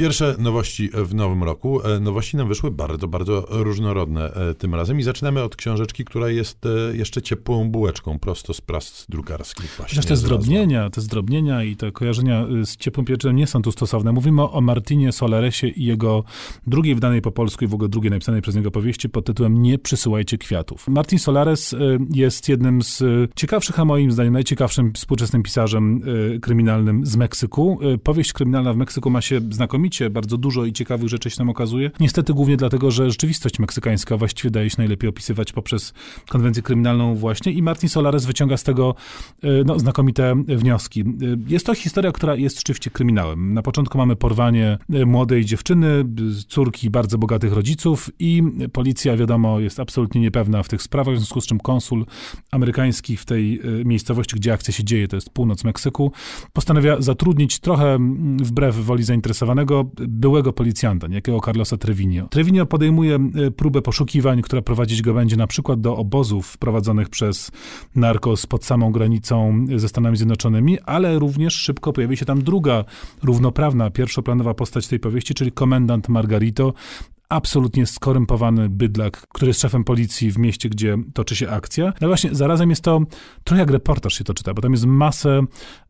Pierwsze nowości w nowym roku. E, nowości nam wyszły bardzo, bardzo różnorodne e, tym razem i zaczynamy od książeczki, która jest e, jeszcze ciepłą bułeczką prosto z prac drukarskich. Chociaż te zdrobnienia, te zdrobnienia i te kojarzenia z ciepłym pieczem nie są tu stosowne. Mówimy o Martinie Solaresie i jego drugiej wydanej po polsku i w ogóle drugiej napisanej przez niego powieści pod tytułem Nie przysyłajcie kwiatów. Martin Solares jest jednym z ciekawszych, a moim zdaniem najciekawszym współczesnym pisarzem kryminalnym z Meksyku. Powieść kryminalna w Meksyku ma się znakomicie, bardzo dużo i ciekawych rzeczy się nam okazuje. Niestety głównie dlatego, że rzeczywistość meksykańska właściwie daje się najlepiej opisywać poprzez konwencję kryminalną właśnie i Martin Solares wyciąga z tego e, no, znakomite wnioski. E, jest to historia, która jest rzeczywiście kryminałem. Na początku mamy porwanie e, młodej dziewczyny, córki bardzo bogatych rodziców i policja, wiadomo, jest absolutnie niepewna w tych sprawach, w związku z czym konsul amerykański w tej miejscowości, gdzie akcja się dzieje, to jest północ Meksyku, postanawia zatrudnić trochę wbrew woli zainteresowanego byłego policjanta, niejakiego Carlosa Trevino. Trevino podejmuje e, próbę poszukiwań, która prowadzić go będzie na przykład do obozów prowadzonych przez narkos pod samą granicą ze Stanami Zjednoczonymi, ale również szybko pojawi się tam druga, równoprawna, pierwszoplanowa postać tej powieści, czyli komendant Margarito, absolutnie skorumpowany bydlak, który jest szefem policji w mieście, gdzie toczy się akcja. No właśnie, zarazem jest to trochę jak reportaż się to czyta, bo tam jest masę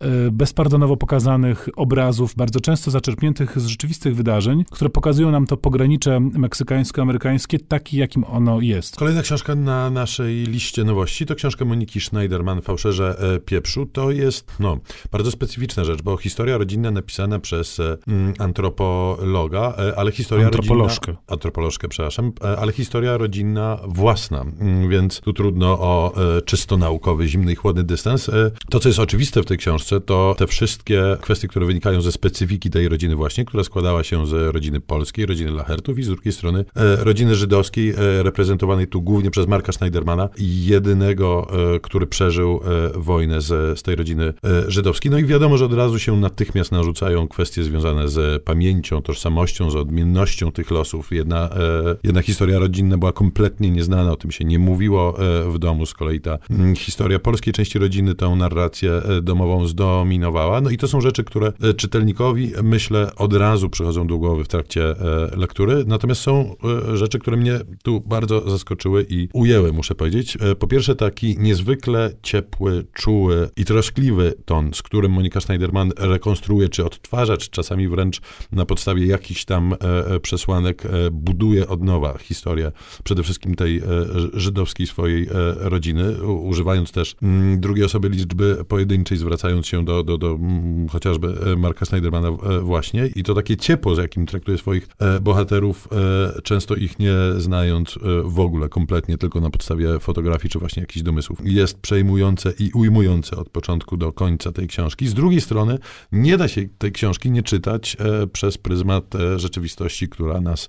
E, bezpardonowo pokazanych obrazów, bardzo często zaczerpniętych z rzeczywistych wydarzeń, które pokazują nam to pogranicze meksykańsko-amerykańskie, taki jakim ono jest. Kolejna książka na naszej liście nowości to książka Moniki Schneiderman, Fałszerze e, pieprzu. To jest no, bardzo specyficzna rzecz, bo historia rodzinna napisana przez e, antropologa, ale historia Antropolożkę. rodzinna... Antropolożkę. przepraszam, ale historia rodzinna własna, mm, więc tu trudno o czysto naukowy, zimny i chłodny dystans. To, co jest oczywiste w tej książce, to te wszystkie kwestie, które wynikają ze specyfiki tej rodziny właśnie, która składała się z rodziny polskiej, rodziny Lachertów i z drugiej strony e, rodziny żydowskiej, e, reprezentowanej tu głównie przez Marka Schneidermana, jedynego, e, który przeżył e, wojnę z, z tej rodziny e, żydowskiej. No i wiadomo, że od razu się natychmiast narzucają kwestie związane z pamięcią, tożsamością, z odmiennością tych losów. Jedna, e, jedna historia rodzinna była kompletnie nieznana, o tym się nie mówiło w domu, z kolei ta mm, historia polskiej części rodziny, tą narrację domową z zdominowała. No i to są rzeczy, które e, czytelnikowi, myślę, od razu przychodzą do głowy w trakcie e, lektury. Natomiast są e, rzeczy, które mnie tu bardzo zaskoczyły i ujęły, muszę powiedzieć. Po pierwsze, taki niezwykle ciepły, czuły i troskliwy ton, z którym Monika Schneiderman rekonstruuje, czy odtwarza, czy czasami wręcz na podstawie jakichś tam przesłanek buduje od nowa historię przede wszystkim tej żydowskiej swojej rodziny, używając też mm, drugiej osoby liczby pojedynczej, zwracając się do, do, do mm, chociażby e, Marka Schneidermana e, właśnie i to takie ciepło, z jakim traktuje swoich e, bohaterów, często ich nie znając w ogóle kompletnie, tylko na podstawie fotografii czy właśnie jakichś domysłów, jest przejmujące i ujmujące od początku do końca tej książki. Z drugiej strony nie da się tej książki nie czytać przez pryzmat rzeczywistości, która nas E,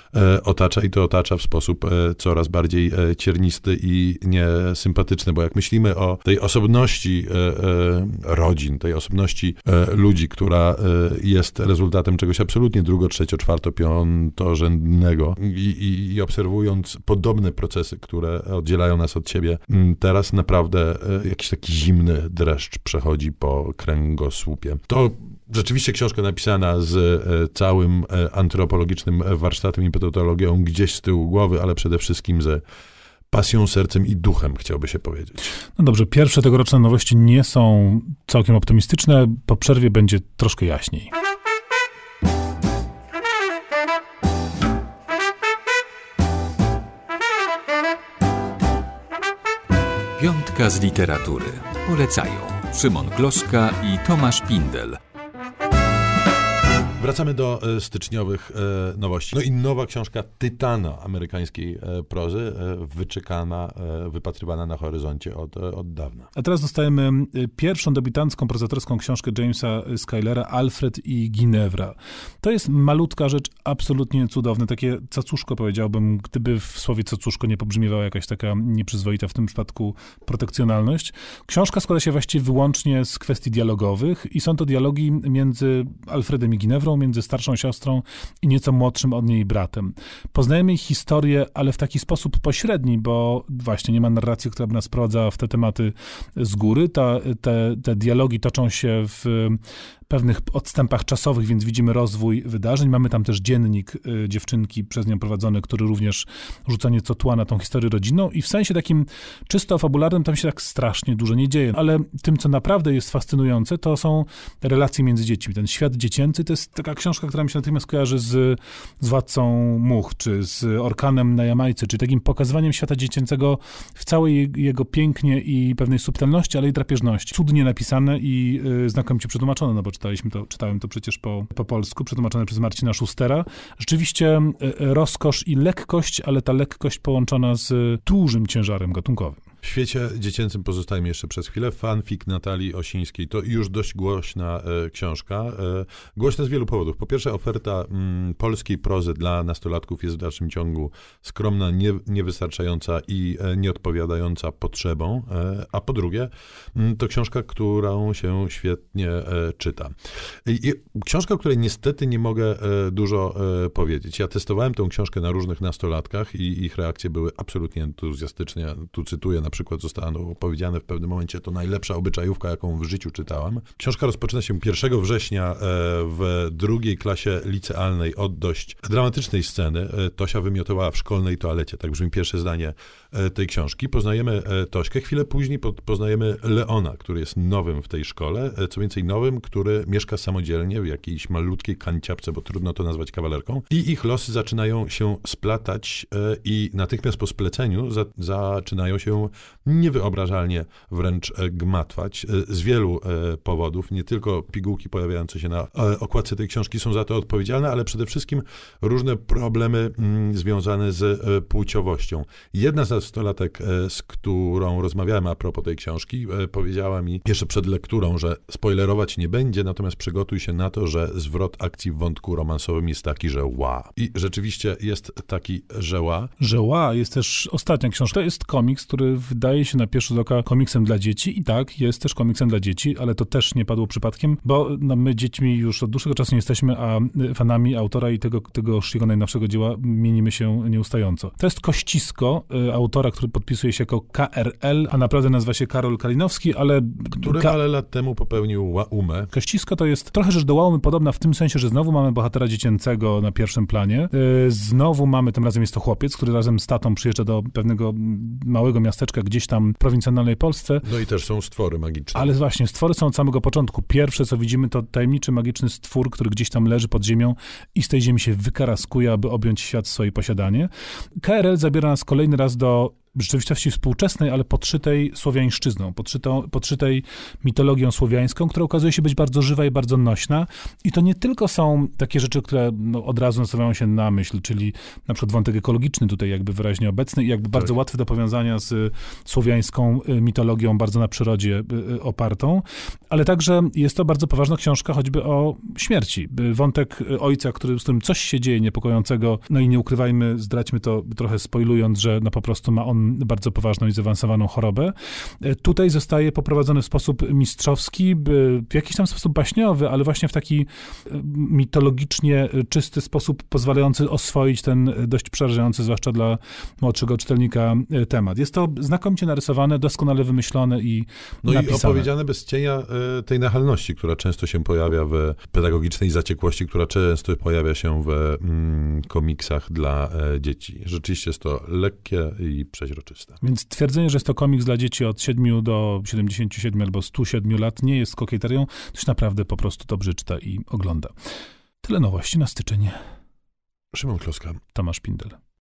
otacza i to otacza w sposób e, coraz bardziej e, ciernisty i niesympatyczny, bo jak myślimy o tej osobności rodzin, tej osobności ludzi, która jest rezultatem czegoś absolutnie drugo, trzecio, czwarto, piątorzędnego i, i, obserwując podobne procesy, które oddzielają nas od siebie, teraz naprawdę jakiś taki zimny dreszcz przechodzi po kręgosłupie. To rzeczywiście książka napisana z e, całym e, antropologicznym warsztatem i metodologią gdzieś z tyłu głowy, ale przede wszystkim ze pasją, sercem i duchem, chciałby się powiedzieć. No dobrze, pierwsze tegoroczne nowości nie są całkiem optymistyczne. Po przerwie będzie troszkę jaśniej. Piątka z literatury. Polecają Szymon Gloszka i Tomasz Pindel. Wracamy do e, styczniowych e, nowości. No i nowa książka Tytana amerykańskiej e, prozy, wyczekana, wypatrywana na horyzoncie od, od dawna. A teraz dostajemy pierwszą debiutancką prozatorską książkę Jamesa Skylera, Alfred i Ginevra. To jest malutka rzecz, absolutnie cudowne, takie cacuszko powiedziałbym, gdyby w słowie cacuszko nie pobrzmiewała jakaś taka nieprzyzwoita, w tym przypadku protekcjonalność. Książka składa się właściwie wyłącznie z kwestii dialogowych i są to dialogi między Alfredem i Ginewrą, między starszą siostrą i nieco młodszym od niej bratem. Poznajemy ich historię, ale w taki sposób pośredni, bo właśnie nie ma narracji, która by nas sprowadzała w te tematy z góry. Ta, te, te dialogi toczą się w pewnych odstępach czasowych, więc widzimy rozwój wydarzeń. Mamy tam też dziennik y, dziewczynki przez nią prowadzony, który również rzuca nieco tła na tą historię rodzinną i w sensie takim czysto fabularnym tam się tak strasznie dużo nie dzieje. Ale tym, co naprawdę jest fascynujące, to są relacje między dziećmi. Ten świat dziecięcy to jest taka książka, która mi się natychmiast kojarzy z, z Władcą Much, czy z Orkanem na Jamajce, czy takim pokazywaniem świata dziecięcego w całej jego pięknie i pewnej subtelności, ale i drapieżności. Cudnie napisane i y, znakomicie przetłumaczone, no bo czytaliśmy to, czytałem to przecież po, po polsku, przetłumaczone przez Marcina Schustera. Rzeczywiście y, y, rozkosz i lekkość, ale ta lekkość połączona z dużym ciężarem gatunkowym. W świecie dziecięcym pozostajemy jeszcze przez chwilę. Fanfic Natalii Osińskiej to już dość głośna e, książka. E, głośna z wielu powodów. Po pierwsze, oferta mm, polskiej prozy dla nastolatków jest w dalszym ciągu skromna, nie, niewystarczająca i e, nieodpowiadająca potrzebom. E, a po drugie, mm, to książka, którą się świetnie e, czyta. I, książka, o której niestety nie mogę e, dużo powiedzieć. Ja testowałem tę książkę na różnych nastolatkach i ich reakcje były absolutnie entuzjastycznie. Tu cytuję na przykład zostało powiedziane w pewnym momencie, to najlepsza obyczajówka, jaką w życiu czytałem. Książka rozpoczyna się 1 września e, w drugiej klasie licealnej od dość dramatycznej sceny. E, Tosia wymiotowała w szkolnej toalecie, tak brzmi pierwsze zdanie e, tej książki. Poznajemy Tośkę, chwilę później poznajemy Leona, który jest nowym w tej szkole, co więcej nowym, który mieszka samodzielnie w jakiejś malutkiej kanciapce, bo trudno to nazwać kawalerką. I ich losy zaczynają się splatać i natychmiast po spleceniu za, zaczynają się niewyobrażalnie wręcz e, gmatwać e, z wielu e, powodów. Nie tylko pigułki pojawiające się na okładce tej książki są za to odpowiedzialne, ale przede wszystkim różne problemy mm, związane z płciowością. Jedna z nastolatek, z którą rozmawiałem a propos tej książki, powiedziała mi jeszcze przed lekturą, że spoilerować nie będzie, natomiast przygotuj się na to, że zwrot akcji w wątku romansowym jest taki, że ła. I rzeczywiście jest taki, że ła. Że ła jest też ostatnia książka. Jest komiks, który wydaje się na pierwszy rzut oka komiksem dla dzieci i tak, jest też komiksem dla dzieci, ale to też nie padło przypadkiem, bo no, my dziećmi już od dłuższego czasu nie jesteśmy, a fanami autora i tego, tegoż jego najnowszego dzieła mienimy się nieustająco. To jest Kościsko, y, autora, który podpisuje się jako KRL, a naprawdę nazywa się Karol Kalinowski, ale... Który Ka- lat temu popełnił umę. Kościsko to jest trochę rzecz do łaumy podobna w tym sensie, że znowu mamy bohatera dziecięcego na pierwszym planie. Y, znowu mamy, tym razem jest to chłopiec, który razem z tatą przyjeżdża do pewnego małego miasteczka gdzieś tam w prowincjonalnej Polsce. No i też są stwory magiczne. Ale właśnie, stwory są od samego początku. Pierwsze, co widzimy, to tajemniczy, magiczny stwór, który gdzieś tam leży pod ziemią i z tej ziemi się wykaraskuje, aby objąć świat w swoje posiadanie. KRL zabiera nas kolejny raz do rzeczywistości współczesnej, ale podszytej słowiańszczyzną, podszytą, podszytej mitologią słowiańską, która okazuje się być bardzo żywa i bardzo nośna. I to nie tylko są takie rzeczy, które no, od razu nasuwają się na myśl, czyli na przykład wątek ekologiczny tutaj jakby wyraźnie obecny i jakby tak. bardzo łatwy do powiązania z słowiańską y, mitologią, bardzo na przyrodzie y, y, opartą, ale także jest to bardzo poważna książka choćby o śmierci. Wątek ojca, który, z którym coś się dzieje niepokojącego, no i nie ukrywajmy, zdradźmy to trochę spoilując, że no po prostu ma on bardzo poważną i zaawansowaną chorobę. E, tutaj zostaje poprowadzony w sposób mistrzowski, w jakiś tam sposób baśniowy, ale właśnie w taki e, mitologicznie czysty sposób pozwalający oswoić ten dość przerażający, zwłaszcza dla młodszego czytelnika, e, temat. Jest to znakomicie narysowane, doskonale wymyślone i no napisane. i opowiedziane bez cienia tej nachalności, która często się pojawia w pedagogicznej zaciekłości, która często pojawia się w mm, komiksach dla dzieci. Rzeczywiście jest to lekkie i przeźroczyste Więc twierdzenie, że jest to komiks dla dzieci od 7 do 77 albo 107 lat nie jest kokieterią, to się naprawdę po prostu dobrze czyta i ogląda. Tyle nowości na styczeń. Szymon Kloska. Tomasz Pindel.